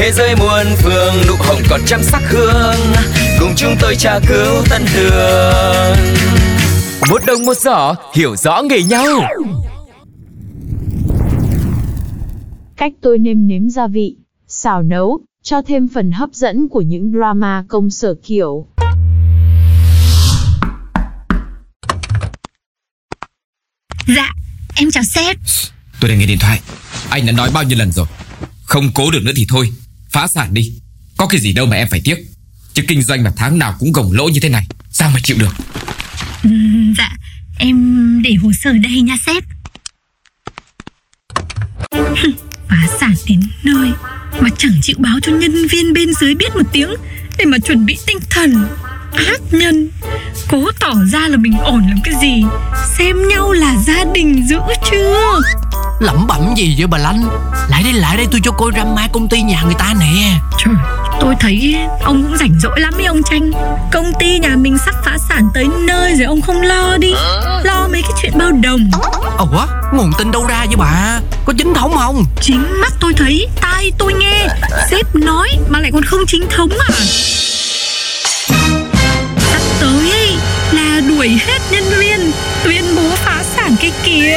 Thế giới muôn phương nụ hồng còn trăm sắc hương. Cùng chúng tôi tra cứu tân đường Một đồng một giỏ hiểu rõ nghề nhau. Cách tôi nêm nếm gia vị, xào nấu, cho thêm phần hấp dẫn của những drama công sở kiểu. Dạ, em chào sếp. Tôi đang nghe điện thoại. Anh đã nói bao nhiêu lần rồi? Không cố được nữa thì thôi Phá sản đi. Có cái gì đâu mà em phải tiếc. Chứ kinh doanh mà tháng nào cũng gồng lỗ như thế này Sao mà chịu được? Ừ, Dạ, em để hồ sơ đây nha sếp. Phá sản đến nơi Mà chẳng chịu báo cho nhân viên bên dưới biết một tiếng Để mà chuẩn bị tinh thần. Ác nhân. Cố tỏ ra là mình ổn làm cái gì? Xem nhau là gia đình dữ chưa Lẩm bẩm gì vậy bà Lanh? Lại đây lại đây tôi cho coi drama công ty nhà người ta nè. Trời Tôi thấy ông cũng rảnh rỗi lắm ấy ông Tranh Công ty nhà mình sắp phá sản tới nơi rồi ông không lo đi. Lo mấy cái chuyện bao đồng. Ủa? Nguồn tin đâu ra vậy bà? Có chính thống không? Chính mắt tôi thấy Tai tôi nghe. Sếp nói mà lại còn không chính thống à? Sắp tới ấy, là đuổi hết nhân viên Tuyên bố phá sản cái kìa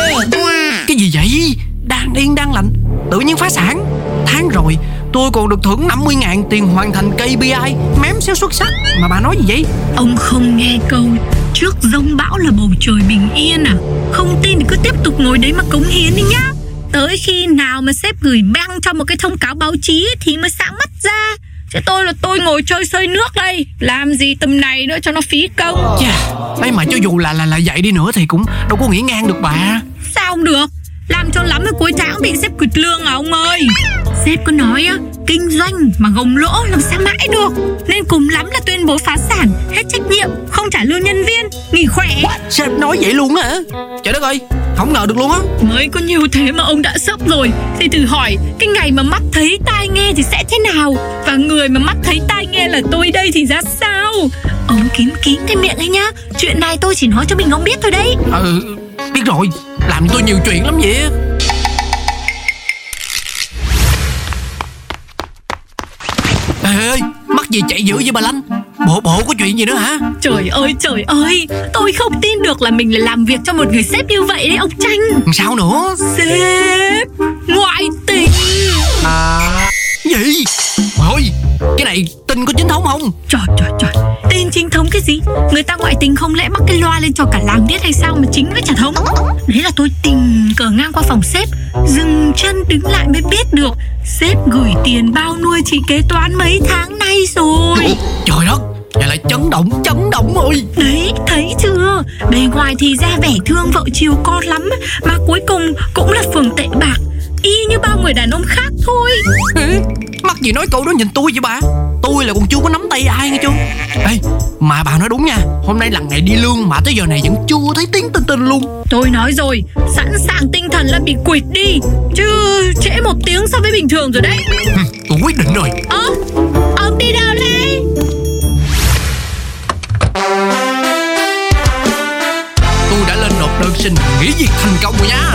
cái gì vậy? Đang yên, đang lành. Tự nhiên phá sản. Tháng rồi, tôi còn được thưởng 50 ngàn tiền hoàn thành KPI Mém xéo xuất sắc. Mà bà nói gì vậy? Ông không nghe câu, Trước rông bão là bầu trời bình yên à? Không tin thì cứ tiếp tục ngồi đấy mà cống hiến đi nhá. Tới khi nào mà sếp gửi băng cho một cái thông cáo báo chí Thì mới sáng mắt ra. Chứ tôi là tôi ngồi chơi sơi nước đây. Làm gì tầm này nữa cho nó phí công. Chà Ấy mà cho dù là là là vậy đi nữa Thì cũng đâu có nghỉ ngang được bà. Sao không được Làm cho lắm rồi cuối tháng bị sếp quỵt lương à ông ơi. Sếp có nói á Kinh doanh mà gồng lỗ làm sao mãi được. Nên cùng lắm là tuyên bố phá sản Hết trách nhiệm Không trả lương nhân viên Nghỉ khỏe. Sếp nói vậy luôn hả? Trời đất ơi Không ngờ được luôn á. Mới có nhiều thế mà ông đã sốc rồi. Thì thử hỏi Cái ngày mà mắt thấy tai nghe thì sẽ thế nào? Và người mà mắt thấy tai nghe là tôi đây thì ra sao? Ông kín kín cái miệng ấy nhá. Chuyện này tôi chỉ nói cho mình ông biết thôi đấy. Ừ biết rồi Làm tôi nhiều chuyện lắm vậy. Ê ơi Mắc gì chạy dữ vậy bà Lanh? Bộ bộ có chuyện gì nữa hả? Trời ơi trời ơi Tôi không tin được là mình lại làm việc cho một người sếp như vậy đấy ông Tranh Sao nữa? Sếp Ngoại tình. À Gì? Ôi Cái này tin có chính thống không? Trời trời trời Tin chính thống cái gì? Người ta ngoại tình không lẽ mắc cái loa lên cho cả làng biết hay sao mà chính với chả thống? Đấy là tôi tình cờ ngang qua phòng sếp Dừng chân đứng lại mới biết được Sếp gửi tiền bao nuôi chị kế toán mấy tháng nay rồi. Trời đất Vậy là chấn động chấn động rồi Đấy thấy chưa? Bề ngoài thì ra vẻ thương vợ chiều con lắm Mà cuối cùng cũng là phường tệ bạc Y như bao người đàn ông khác thôi. Mắc gì nói câu đó nhìn tôi vậy bà Tôi là còn chưa có nắm tay ai nghe chưa? Ê mà bà nói đúng nha. Hôm nay là ngày đi lương mà tới giờ này vẫn chưa thấy tiếng tinh tinh luôn. Tôi nói rồi Sẵn sàng tinh thần là bị quỵt đi. Chứ trễ một tiếng so với bình thường rồi đấy. Ừ, Tôi quyết định rồi. Ơ Ông đi đâu đây Tôi đã lên nộp đơn xin nghỉ việc thành công rồi nha.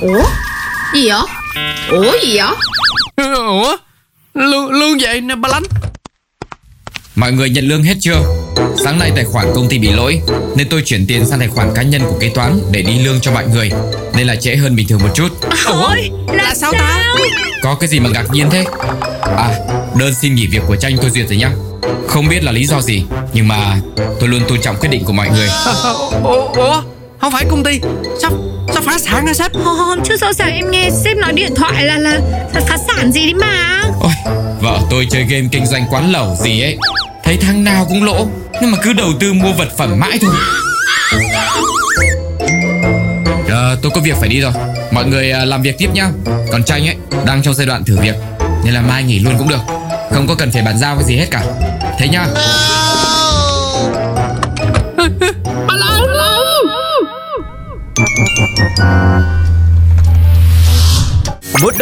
Ủa? Gì vậy? Ủa gì vậy Ủa? Lương, lương vậy nè bà Lánh. Mọi người nhận lương hết chưa? Sáng nay tài khoản công ty bị lỗi Nên tôi chuyển tiền sang tài khoản cá nhân của kế toán Để đi lương cho mọi người Nên là trễ hơn bình thường một chút. Ôi là, là sao ta? Có cái gì mà ngạc nhiên thế? À đơn xin nghỉ việc của tranh tôi duyệt rồi nhá. Không biết là lý do gì Nhưng mà tôi luôn tôn trọng quyết định của mọi người. Ủa, Ủa Không phải công ty. Sắp Sắp phá sản hả sếp? Hôm trước sao sáng em nghe sếp nói điện thoại là là phá sản gì đấy mà. Ôi Vợ tôi chơi game kinh doanh quán lẩu gì ấy. Thấy tháng nào cũng lỗ Nhưng mà cứ đầu tư mua vật phẩm mãi thôi. Ờ, tôi có việc phải đi rồi. Mọi người à, làm việc tiếp nhá. Còn tranh ấy Đang trong giai đoạn thử việc. Nên là mai nghỉ luôn cũng được. Không có cần phải bàn giao cái gì hết cả. Thế nhá